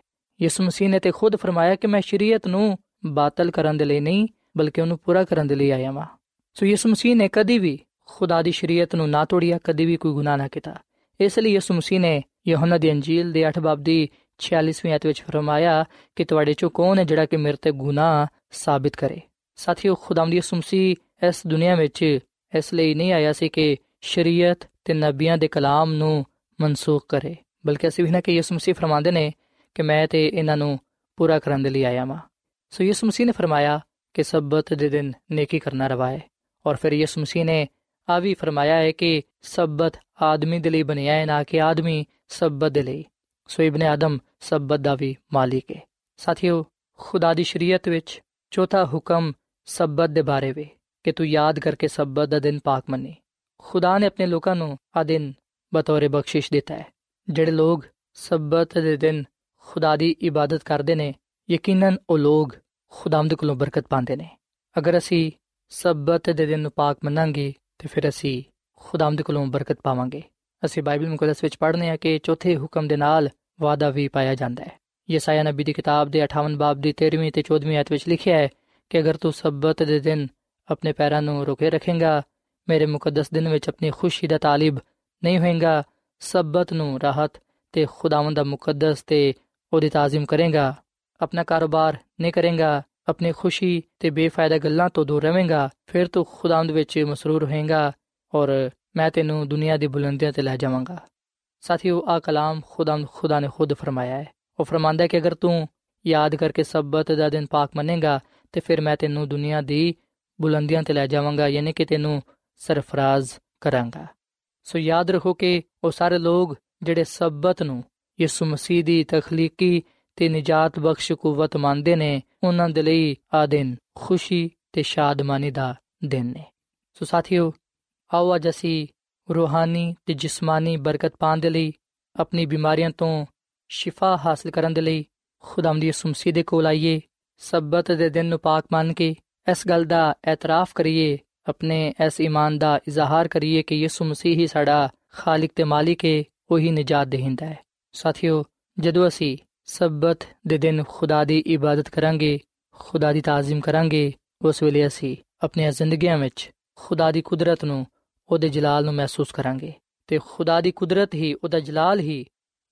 A: ਯਿਸੂ ਮਸੀਹ ਨੇ ਤੇ ਖੁਦ ਫਰਮਾਇਆ ਕਿ ਮੈਂ ਸ਼ਰੀਅਤ ਨੂੰ ਬਾਤਲ ਕਰਨ ਦੇ ਲਈ ਨਹੀਂ, ਬਲਕਿ ਉਹਨੂੰ ਪੂਰਾ ਕਰਨ ਦੇ ਲਈ ਆਇਆ ਹਾਂ ਸੋ ਯਿਸੂ ਮਸੀਹ ਨੇ ਕਦੀ ਵੀ ਖੁਦਾ ਦੀ ਸ਼ਰੀਅਤ ਨੂੰ ਨਾ ਤੋੜਿਆ, ਕਦੀ ਵੀ ਕੋਈ ਗੁਨਾਹ ਨਾ ਕੀਤਾ। ਇਸ ਲਈ ਯਿਸੂ ਮਸੀਹ ਨੇ ਯਹੋਨਾ ਦੀ ਅੰਜੀਲ ਦੇ 8 ਬਾਬ ਦੀ 46ਵੀਂ ਆਇਤ ਵਿੱਚ ਫਰਮਾਇਆ ਕਿ ਤੁਹਾਡੇ ਚੋਂ ਕੌਣ ਹੈ ਜਿਹੜਾ ਕਿ ਮੇਰੇ ਤੇ ਗੁਨਾਹ ਸਾਬਿਤ ਕਰੇ? ਸਾਥੀਓ ਖੁਦਾਮ ਦੀ ਯਿਸੂ ਮਸੀਹ ਇਸ ਦੁਨੀਆ ਵਿੱਚ ਇਸ ਲਈ ਨਹੀਂ ਆਇਆ ਸੀ ਕਿ ਸ਼ਰੀਅਤ ਤੇ ਨਬੀਆਂ ਦੇ ਕਲਾਮ ਨੂੰ ਮਨਸੂਖ ਕਰੇ, ਬਲਕਿ ਅਸੀਂ ਵੀ ਨਾ ਕਿ ਯਿਸੂ ਮਸੀਹ ਫਰਮਾਉਂਦੇ ਨੇ ਕਿ ਮੈਂ ਤੇ ਇਹਨਾਂ ਨੂੰ ਪੂਰਾ ਕਰਨ ਦੇ ਲਈ ਆਇਆ ਹਾਂ ਸੋ ਯਿਸੂ ਮਸੀਹ ਨੇ ਫਰਮਾਇਆ ਕਿ ਸਬਤ ਦੇ ਦਿਨ ਨੇਕੀ ਕਰਨਾ ਰਵਾ ਹੈ ਔਰ ਫਿਰ ਯਿਸੂ ਮਸੀਹ ਨੇ ਆ ਵੀ ਫਰਮਾਇਆ ਹੈ ਕਿ ਸਬਤ ਆਦਮੀ ਦੇ ਲਈ ਬਣਿਆ ਹੈ, ਨਾ ਕਿ ਆਦਮੀ ਸਬਤ ਦੇ ਲਈ। ਸੋ ਇਬਨ ਆਦਮ ਸਬਤ ਦਾ ਵੀ ਮਾਲਿਕ ਹੈ ਸਾਥੀਓ, ਖੁਦਾ ਦੀ ਸ਼ਰੀਅਤ ਵਿੱਚ ਚੌਥਾ ਹੁਕਮ ਸਬਤ ਦੇ ਬਾਰੇ ਵਿੱਚ ਕਿ ਤੂੰ ਯਾਦ ਕਰਕੇ ਸਬਤ ਦਾ ਦਿਨ ਪਾਕ ਮੰਨੇ। ਖੁਦਾ ਨੇ ਆਪਣੇ ਲੋਕਾਂ ਨੂੰ ਆ ਦਿਨ ਬਤੌਰ ਬਖਸ਼ਿਸ਼ ਦਿੱਤਾ ਹੈ, ਜਿਹੜੇ ਲੋਗ ਸਬਤ ਦੇ ਦਿਨ ਖੁਦਾ ਦੀ ਇਬਾਦਤ ਕਰਦੇ ਨੇ, ਯਕੀਨਨ ਉਹ ਲੋਕ ਖੁਦਾਮਦ ਕੋਲੋਂ ਬਰਕਤ ਪਾਉਂਦੇ ਨੇ। ਅਗਰ ਅਸੀਂ ਸਬਤ ਦੇ ਦਿਨ ਨੂੰ ਪਾਕ ਮੰਨਾਂਗੇ, ਤੇ ਫਿਰ ਅਸੀਂ ਖੁਦਾਮਦ ਕੋਲੋਂ ਬਰਕਤ ਪਾਵਾਂਗੇ। ਅਸੀਂ ਬਾਈਬਲ ਮੁਕੱਦਸ ਵਿੱਚ ਪੜ੍ਹਨੇ ਆ ਕਿ ਚੌਥੇ ਹੁਕਮ ਦੇ ਨਾਲ ਵਾਅਦਾ ਵੀ ਪਾਇਆ ਜਾਂਦਾ ਹੈ। ਯਸਾਇਆ ਨਬੀ ਦੀ ਕਿਤਾਬ ਦੇ 58 ਬਾਬ ਦੀ 13ਵੀਂ ਤੇ 14ਵੀਂ ਆਇਤ ਵਿੱਚ ਲਿਖਿਆ ਹੈ ਕਿ ਅਗਰ ਤੂੰ ਸਬਤ ਦੇ ਦਿਨ ਆਪਣੇ ਪੈਰਾਂ ਨੂੰ ਰੋਕੇ ਰੱਖੇਗਾ, ਮੇਰੇ ਮੁਕੱਦਸ ਦਿਨ ਵਿੱਚ ਆਪਣੀ ਖੁਸ਼ੀ ਦਾ ਤਾਲਿਬ ਨਹੀਂ ਹੋਏਗਾ, ਸਬਤ ਨੂੰ ਰਾਹਤ ਤੇ ਖੁਦਾਵੰਦ ਦਾ ਮੁਕੱਦਸ ਤੇ ਉਹਦੀ ਤਾਜ਼ੀਮ ਕਰੇਗਾ ਆਪਣਾ ਕਾਰੋਬਾਰ ਨਹੀਂ ਕਰੇਗਾ ਆਪਣੀ ਖੁਸ਼ੀ ਤੇ ਬੇਫਾਇਦਾ ਗੱਲਾਂ ਤੋਂ ਦੂਰ ਰਵੇਂਗਾ ਫਿਰ ਤੂੰ ਖੁਦਾਵੰਦ ਵਿੱਚ ਮਸਰੂਰ ਹੋਏਗਾ ਔਰ ਮੈਂ ਤੈਨੂੰ ਦੁਨੀਆ ਦੀ ਬੁਲੰਦੀਆਂ ਤੇ ਲੈ ਜਾਵਾਂਗਾ ਸਾਥੀਓ ਆ ਕਲਾਮ ਖੁਦਾਵੰਦ ਖੁਦਾ ਨੇ ਖੁਦ ਫਰਮਾਇਆ ਹੈ ਉਹ ਫਰਮਾਂਦਾ ਹੈ ਕਿ ਅਗਰ ਤੂੰ ਯਾਦ ਕਰਕੇ ਸਬਤ ਦਾ ਦਿਨ ਪਾਕ ਮੰਨੇਗਾ ਤੇ ਫਿਰ ਮੈਂ ਤੈਨੂੰ ਦੁਨੀਆ ਦੀ ਬੁਲੰਦੀਆਂ ਤੇ ਲੈ ਜਾਵਾਂਗਾ ਯਾਨੀ ਕਿ ਤੈਨੂੰ ਸਰਫਰਾਜ਼ ਕਰਾਂਗਾ ਸੋ ਯਾਦ ਰੱਖੋ ਕਿ ਉਹ ਸਾਰੇ ਲੋਕ ਜਿਹੜੇ ਸਬਤ ਨੂੰ ਯਿਸੂ ਮਸੀਹ ਦੀ ਤਖਲੀਕੀ ਤੇ ਨਜਾਤ ਬਖਸ਼ ਕੂਵਤ ਮੰਨਦੇ ਨੇ, ਉਹਨਾਂ ਦੇ ਲਈ ਆ ਦਿਨ ਖੁਸ਼ੀ ਤੇ ਸ਼ਾਦਮਾਨੀ ਦਾ ਦਿਨ ਨੇ। ਸੋ ਸਾਥੀਓ, ਆਓ ਅੱਜ ਅਸੀਂ ਰੂਹਾਨੀ ਤੇ ਜਿਸਮਾਨੀ ਬਰਕਤ ਪਾਉਣ ਦੇ ਲਈ, ਆਪਣੀ ਬਿਮਾਰੀਆਂ ਤੋਂ ਸ਼ਿਫਾ ਹਾਸਲ ਕਰਨ ਦੇ ਲਈ ਖੁਦਾਮ ਦੀ ਯਿਸੂ ਮਸੀਹ ਦੇ ਕੋਲ ਆਈਏ, ਸਬਤ ਦੇ ਦਿਨ ਨੂੰ ਪਾਕ ਮੰਨ ਕੇ ਇਸ ਗੱਲ ਦਾ ਇਤਰਾਫ ਕਰੀਏ, ਆਪਣੇ ਇਸ ਈਮਾਨ ਦਾ ਇਜ਼ਹਾਰ ਕਰੀਏ ਕਿ ਯਿਸੂ ਮਸੀਹ ਹੀ ਸਾਡਾ ਖਾਲਕ ਤੇ ਮਾਲਿਕ ਹੈ ਉਹੀ ਨਜਾਤ ਦੇਹਿੰਦਾ ਹੈ। ਸਾਥੀਓ ਜਦੋਂ ਅਸੀਂ ਸਬਤ ਦੇ ਦਿਨ ਖੁਦਾ ਦੀ ਇਬਾਦਤ ਕਰਾਂਗੇ ਖੁਦਾ ਦੀ ਤਾਜ਼ੀਮ ਕਰਾਂਗੇ ਉਸ ਵੇਲੇ ਅਸੀਂ ਆਪਣੀਆਂ ਜ਼ਿੰਦਗੀਆਂ ਵਿੱਚ ਖੁਦਾ ਦੀ ਕੁਦਰਤ ਨੂੰ ਉਹਦੇ ਜਲਾਲ ਨੂੰ ਮਹਿਸੂਸ ਕਰਾਂਗੇ ਤੇ ਖੁਦਾ ਦੀ ਕੁਦਰਤ ਹੀ ਉਹਦਾ ਜਲਾਲ ਹੀ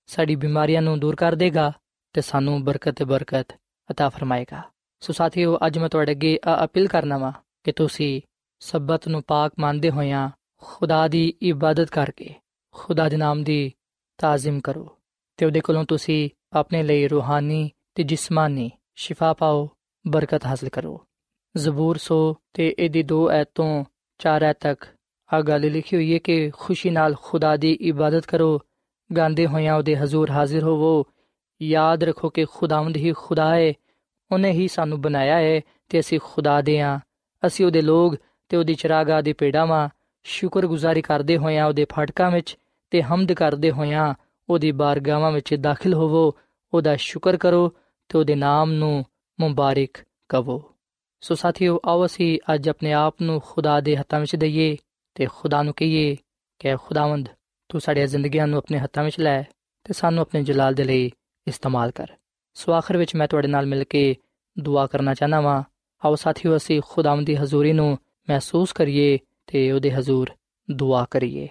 A: ਸਾਡੀ ਬਿਮਾਰੀਆਂ ਨੂੰ ਦੂਰ ਕਰ ਦੇਗਾ ਤੇ ਸਾਨੂੰ ਬਰਕਤ ਤੇ ਬਰਕਤ عطا ਫਰਮਾਏਗਾ ਸੋ ਸਾਥੀਓ ਅੱਜ ਮੈਂ ਤੁਹਾਡੇ ਅੱਗੇ ਅਪੀਲ ਕਰਨਾ ਵਾ ਕਿ ਤੁਸੀਂ ਸਬਤ ਨੂੰ ਪਾਕ ਮੰਨਦੇ ਹੋਇਆਂ ਖੁਦਾ ਦੀ ਇਬਾਦਤ ਕਰਕੇ ਖੁਦਾ ਦੇ ਨਾਮ ਦੀ ਤਾਜ਼ੀਮ ਕਰੋ ਤੇ ਉਹਦੇ ਕੋਲੋਂ ਤੁਸੀਂ ਆਪਣੇ ਲਈ ਰੂਹਾਨੀ ਤੇ ਜਿਸਮਾਨੀ ਸ਼ਿਫਾ ਪਾਓ, ਬਰਕਤ ਹਾਸਲ ਕਰੋ। ਜ਼ਬੂਰ 100 ਤੇ ਇਹਦੀ 2 ਐਤ ਤੋਂ 4 ਐਤ ਤੱਕ। ਆ ਗੱਲ ਲਿਖੀ ਹੋਈ ਹੈ ਕਿ ਖੁਸ਼ੀ ਨਾਲ ਖੁਦਾ ਦੀ ਇਬਾਦਤ ਕਰੋ, ਗਾਉਂਦੇ ਹੋਇਆਂ ਉਹਦੇ ਹਜ਼ੂਰ ਹਾਜ਼ਰ ਹੋਵੋ। ਯਾਦ ਰੱਖੋ ਕਿ ਖੁਦਾਵੰਦ ਹੀ ਖੁਦਾ ਹੈ, ਉਹਨੇ ਹੀ ਸਾਨੂੰ ਬਣਾਇਆ ਹੈ ਤੇ ਅਸੀਂ ਖੁਦਾ ਦੇ ਆ ਅਸੀਂ ਉਹਦੇ ਲੋਕ ਤੇ ਉਹਦੀ ਚਰਾਗਾ ਦੀ ਪੇੜਾਵਾਂ ਸ਼ੁਕਰਗੁਜ਼ਾਰੀ ਕਰਦੇ ਹੋਇਆਂ ਉਹਦੇ ਫਾਟਕਾਂ ਵਿੱਚ ਤੇ ਹਮਦ ਕਰਦੇ ਹੋਇਆਂ ਉਹਦੀ ਬਾਰਗਾਹਾਂ ਵਿੱਚ ਦਾਖਲ ਹੋਵੋ, ਉਹਦਾ ਸ਼ੁਕਰ ਕਰੋ ਤੇ ਉਹਦੇ ਨਾਮ ਨੂੰ ਮੁਬਾਰਕ ਕਹੋ ਸੋ ਸਾਥੀਓ, ਆਓ ਅਸੀਂ ਅੱਜ ਆਪਣੇ ਆਪ ਨੂੰ ਖੁਦਾ ਦੇ ਹੱਥਾਂ ਵਿੱਚ ਦਈਏ ਤੇ ਖੁਦਾ ਨੂੰ ਕਹੀਏ ਕਿ ਖੁਦਾਵੰਦ, ਤੂੰ ਸਾਡੀਆਂ ਜ਼ਿੰਦਗੀਆਂ ਨੂੰ ਆਪਣੇ ਹੱਥਾਂ ਵਿੱਚ ਲੈ ਤੇ ਸਾਨੂੰ ਆਪਣੇ ਜਲਾਲ ਦੇ ਲਈ ਇਸਤੇਮਾਲ ਕਰ। ਸੋ ਆਖਰ ਵਿੱਚ ਮੈਂ ਤੁਹਾਡੇ ਨਾਲ ਮਿਲ ਕੇ ਦੁਆ ਕਰਨਾ ਚਾਹਨਾ ਵਾਂ। ਆਓ ਸਾਥੀਓ, ਅਸੀਂ ਖੁਦਾਵੰਦ ਦੀ ਹਜ਼ੂਰੀ ਨੂੰ ਮਹਿਸੂਸ ਕਰੀਏ ਤੇ ਉਹਦੇ ਹਜ਼ੂਰ ਦੁਆ ਕਰੀਏ।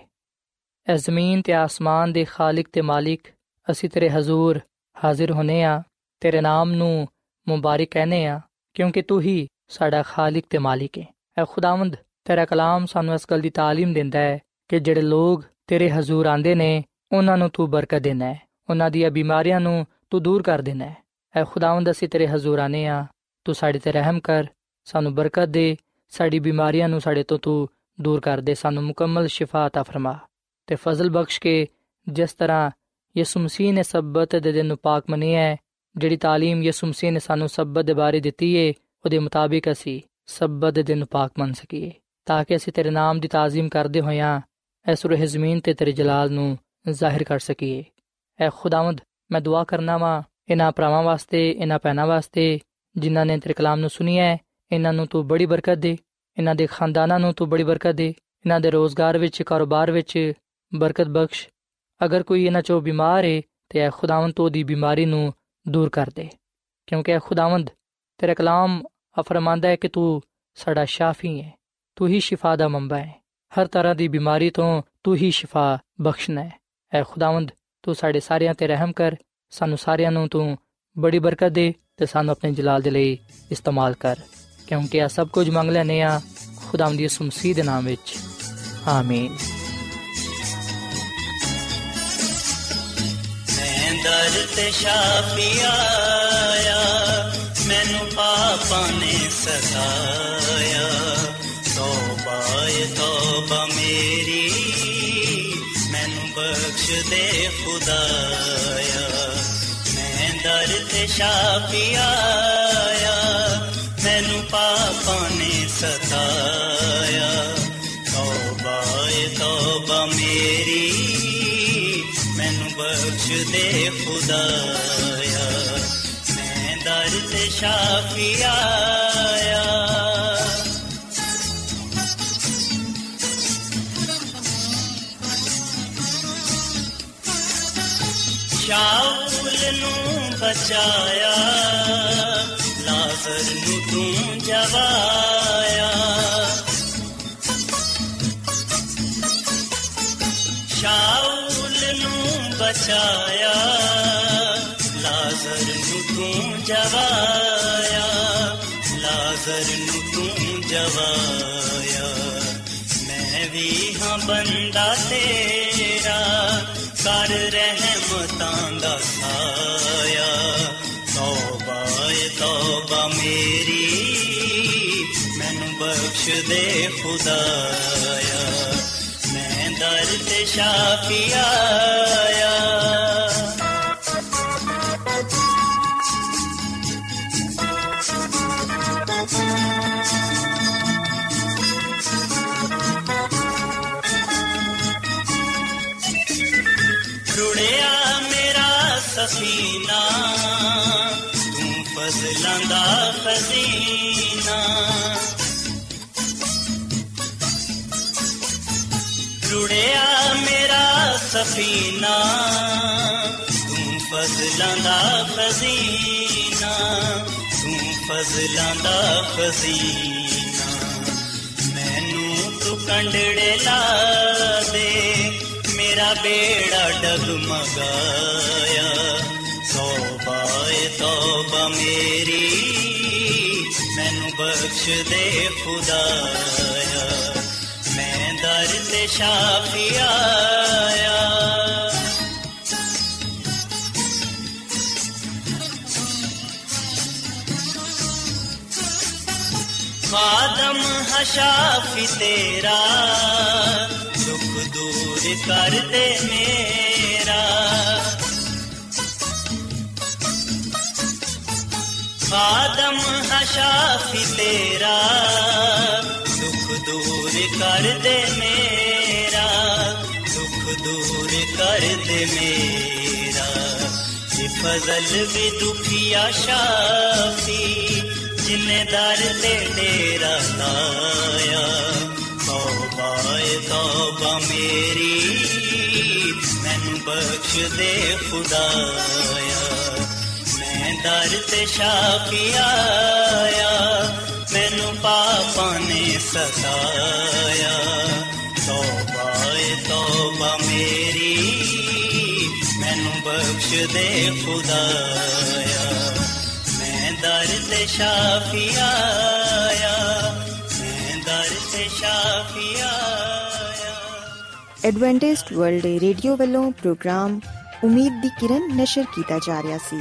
A: ਐ ਜ਼ਮੀਨ ਤੇ ਆਸਮਾਨ ਦੇ ਖਾਲਕ ਤੇ ਮਾਲਿਕ ਅਸੀਂ ਤੇਰੇ ਹਜ਼ੂਰ ਹਾਜ਼ਰ ਹੋਨੇ ਆ ਤੇਰੇ ਨਾਮ ਨੂੰ ਮੁਬਾਰਕ ਕਹਨੇ ਆ ਕਿਉਂਕਿ ਤੂੰ ਹੀ ਸਾਡਾ ਖਾਲਕ ਤੇ ਮਾਲਿਕ ਹੈ ਐ ਖੁਦਾਵੰਦ ਤੇਰਾ ਕਲਾਮ ਸਾਨੂੰ ਇਸ ਗੱਲ ਦੀ تعلیم ਦਿੰਦਾ ਹੈ ਕਿ ਜਿਹੜੇ ਲੋਕ ਤੇਰੇ ਹਜ਼ੂਰ ਆਂਦੇ ਨੇ ਉਹਨਾਂ ਨੂੰ ਤੂੰ ਬਰਕਤ ਦੇਣਾ ਹੈ ਉਹਨਾਂ ਦੀਆਂ ਬਿਮਾਰੀਆਂ ਨੂੰ ਤੂੰ ਦੂਰ ਕਰ ਦੇਣਾ ਹੈ ਐ ਖੁਦਾਵੰਦ ਅਸੀਂ ਤੇਰੇ ਹਜ਼ੂਰ ਆਨੇ ਆ ਤੂੰ ਸਾਡੇ ਤੇ ਰਹਿਮ ਕਰ ਸਾਨੂੰ ਬਰਕਤ ਦੇ ਸਾਡੀ ਬਿਮਾਰੀਆਂ ਨੂੰ ਸਾਡੇ ਤੋਂ ਤੂੰ ਦੂਰ ਕਰ ਦੇ ਸਾਨੂੰ ਮੁਕੰਮਲ ਸ਼ਿਫਾ عطا ਫਰਮਾ ਤੇ ਫਜ਼ਲ ਬਖਸ਼ ਕੇ ਜਿਸ ਤਰ੍ਹਾਂ ਯਿਸੂ ਮਸੀਹ ਨੇ ਸਬਤ ਦੇ ਦਿਨ ਨੂੰ ਪਾਕ ਮੰਨਿਆ ਹੈ ਜਿਹੜੀ تعلیم ਯਿਸੂ ਮਸੀਹ ਨੇ ਸਾਨੂੰ ਸਬਤ ਦੇ ਬਾਰੇ ਦਿੱਤੀ ਏ ਉਹਦੇ ਮੁਤਾਬਿਕ ਅਸੀਂ ਸਬਤ ਦੇ ਦਿਨ ਨੂੰ ਪਾਕ ਮੰਨ ਸਕੀਏ ਤਾਂ ਕਿ ਅਸੀਂ ਤੇਰੇ ਨਾਮ ਦੀ ਤਾਜ਼ੀਮ ਕਰਦੇ ਹੋਇਆਂ ਇਸ ਰੂਹ ਜ਼ਮੀਨ ਤੇ ਤੇਰੇ ਜਲਾਲ ਨੂੰ ਜ਼ਾਹਿਰ ਕਰ ਸਕੀਏ ਐ ਖੁਦਾਵੰਦ ਮੈਂ ਦੁਆ ਕਰਨਾ ਵਾਂ ਇਹਨਾਂ ਭਰਾਵਾਂ ਵਾਸਤੇ ਇਹਨਾਂ ਭੈਣਾਂ ਵਾਸਤੇ ਜਿਨ੍ਹਾਂ ਨੇ ਤੇਰੇ ਕਲਾਮ ਨੂੰ ਸੁਨਿਆ ਹੈ ਇਹਨਾਂ ਨੂੰ ਤੂੰ ਬੜੀ ਬਰਕਤ ਦੇ ਇਹਨਾਂ ਦੇ ਖਾਨਦਾਨਾਂ ਨੂੰ ਤੂੰ ਬੜੀ ਬਰਕਤ ਦੇ ਇਹਨਾਂ ਦੇ ਰੋਜ਼ਗਾਰ ਵਿੱਚ ਕਾਰੋਬਾਰ ਵਿੱਚ ਬਰਕਤ ਬਖਸ਼। ਅਗਰ ਕੋਈ ਇਹਨਾਂ ਚੋਂ ਬਿਮਾਰ ਹੈ ਤੇ ਇਹ ਖੁਦਾਵੰਦ ਤੂੰ ਦੀ ਬਿਮਾਰੀ ਨੂੰ ਦੂਰ ਕਰ ਦੇ। ਕਿਉਂਕਿ ਇਹ ਖੁਦਾਵੰਦ ਤੇਰਾ ਕਲਾਮ ਅਫਰਮਾਂਦਾ ਹੈ ਕਿ ਤੂੰ ਸਾਡਾ ਸ਼ਾਫੀ ਹੈ ਤੂੰ ਹੀ ਸ਼ਿਫਾ ਦਾ ਮੰਬਾ ਹੈ ਹਰ ਤਰ੍ਹਾਂ ਦੀ ਬਿਮਾਰੀ ਤੋਂ ਤੂੰ ਹੀ ਸ਼ਿਫਾ ਬਖਸ਼ਣਾ ਹੈ ਐ ਖੁਦਾਵੰਦ, ਤੂੰ ਸਾਡੇ ਸਾਰਿਆਂ ਤੇ ਰਹਿਮ ਕਰ। ਸਾਨੂੰ ਸਾਰਿਆਂ ਨੂੰ ਤੂੰ ਬੜੀ ਬਰਕਤ ਦੇ ਤੇ ਸਾਨੂੰ ਆਪਣੇ ਜਲਾਲ ਦੇ ਲਈ ਇਸਤੇਮਾਲ ਕਰ। ਕਿਉਂਕਿ ਆ ਸਭ ਕੁਝ ਮੰਗ ਲੈਨੇ ਆ ਖੁਦਾਵੰਦ ਦੀ ਸੁਮਸੀ ਦੇ ਨਾਮ ਵਿੱਚ। ਆਮੀਨ।
B: ਦਰ ਤੇ ਸ਼ਾਫੀ ਆਇਆ, ਮੈਨੂੰ ਪਾਪਾਂ ਨੇ ਸਤਾਇਆ। ਤੋਬਾ ਏ ਤੋਬਾ ਮੇਰੀ, ਮੈਨੂੰ ਬਖਸ਼ ਦੇ ਖੁਦਾਇਆ। ਮੈਂ ਦਰ ਤੇ ਸ਼ਾਫੀ ਆਇਆ, ਮੈਨੂੰ ਪਾਪਾਂ ਨੇ ਸਤਾਇਆ। ਬਖਸ਼ ਦੇ ਖੁਦਾਇਆ। ਮੈਂ ਦਰ ਤੇ ਸ਼ਾਫੀ ਆਇਆ। ਸ਼ਾਉਲ ਨੂੰ ਬਚਾਇਆ ਲਾਜ਼ਰ ਨੂੰ ਤੂੰ ਤੂੰ ਜਵਾਇਆ ਲਾਜ਼ਰ ਨੂੰ ਤੂੰ ਜਵਾਇਆ ਮੈਂ ਵੀ ਹਾਂ ਬੰਦਾ ਤੇਰਾ ਕਰ ਰਹਿਮਤਾਂ ਦਾ ਸਾਇਆ ਤੌਬਾ ਏ ਤੌਬਾ ਮੇਰੀ ਮੈਨੂੰ ਬਖਸ਼ ਦੇ ਖੁਦਾਇਆ ਮੈਂ ਦਰ ਤੇ ਸ਼ਾਫੀ ਆਇਆ ਖਜ਼ੀਨਾ ਰੁੜਿਆ ਮੇਰਾ ਸਫੀਨਾ ਤੂੰ ਫਜ਼ਲਾਂ ਦਾ ਖਜ਼ੀਨਾ ਤੂੰ ਫਜ਼ਲਾਂ ਦਾ ਖਜ਼ੀਨਾ ਮੈਨੂੰ ਤੂੰ ਕੰਡੜੇ ਲਾ ਦੇ ਮੇਰਾ ਬੇੜਾ ਡਗਮਗਾਇਆ ਤੋਬਾ ਏ ਤੌਬਾ ਮੇਰੀ, ਮੈਨੂੰ ਬਖਸ਼ ਦੇ ਖੁਦਾਇਆ। ਮੈਂ ਦਰ ਤੇ ਸ਼ਾਫੀ ਆਇਆ। ਖਾਦਮ ਹਸ਼ਾਫੀ ਤੇਰਾ, ਦੁੱਖ ਦੂਰ ਕਰ ਦੇ ਮੇਰਾ। ਖਾਦਮ ਹਸ਼ਾਫੀ ਤੇਰਾ ਦੁੱਖ ਦੂਰ ਕਰ ਦੇ ਮੇਰਾ ਦੁੱਖ ਦੂਰ ਕਰ ਦੇ ਮੇਰਾ ਇਹ ਫਜ਼ਲ ਵੀ ਦੁਖੀਆ ਸ਼ਾਫੀ ਜ਼ਿੰਮੇਦਾਰ ਤੇ ਡੇਰਾ ਲਾਇਆ ਤੌਬਾ ਏ ਤੌਬਾ ਮੇਰੀ ਮੈਨੂੰ ਬਖਸ਼ ਦੇ ਖੁਦਾਇਆ ਦਰ ਤੇ ਸ਼ਾਫੀ ਆਇਆ, ਮੈਨੂੰ ਪਾਪਾਂ ਨੇ ਸਤਾਇਆ। ਤੌਬਾ ਏ ਤੌਬਾ ਮੇਰੀ, ਮੈਨੂੰ ਬਖਸ਼ ਦੇ ਖੁਦਾਇਆ। ਮੈਂ ਦਰ ਤੇ ਸ਼ਾਫੀ ਆਇਆ, ਮੈਂ ਦਰ ਤੇ ਸ਼ਾਫੀ ਆਇਆ।
C: ਐਡਵੈਂਟਿਸਟ ਵਰਲਡ ਰੇਡੀਓ ਵੱਲੋਂ ਪ੍ਰੋਗਰਾਮ ਉਮੀਦ ਦੀ ਕਿਰਨ ਨਿਸ਼ਰ ਕੀਤਾ ਜਾ ਰਿਹਾ ਸੀ।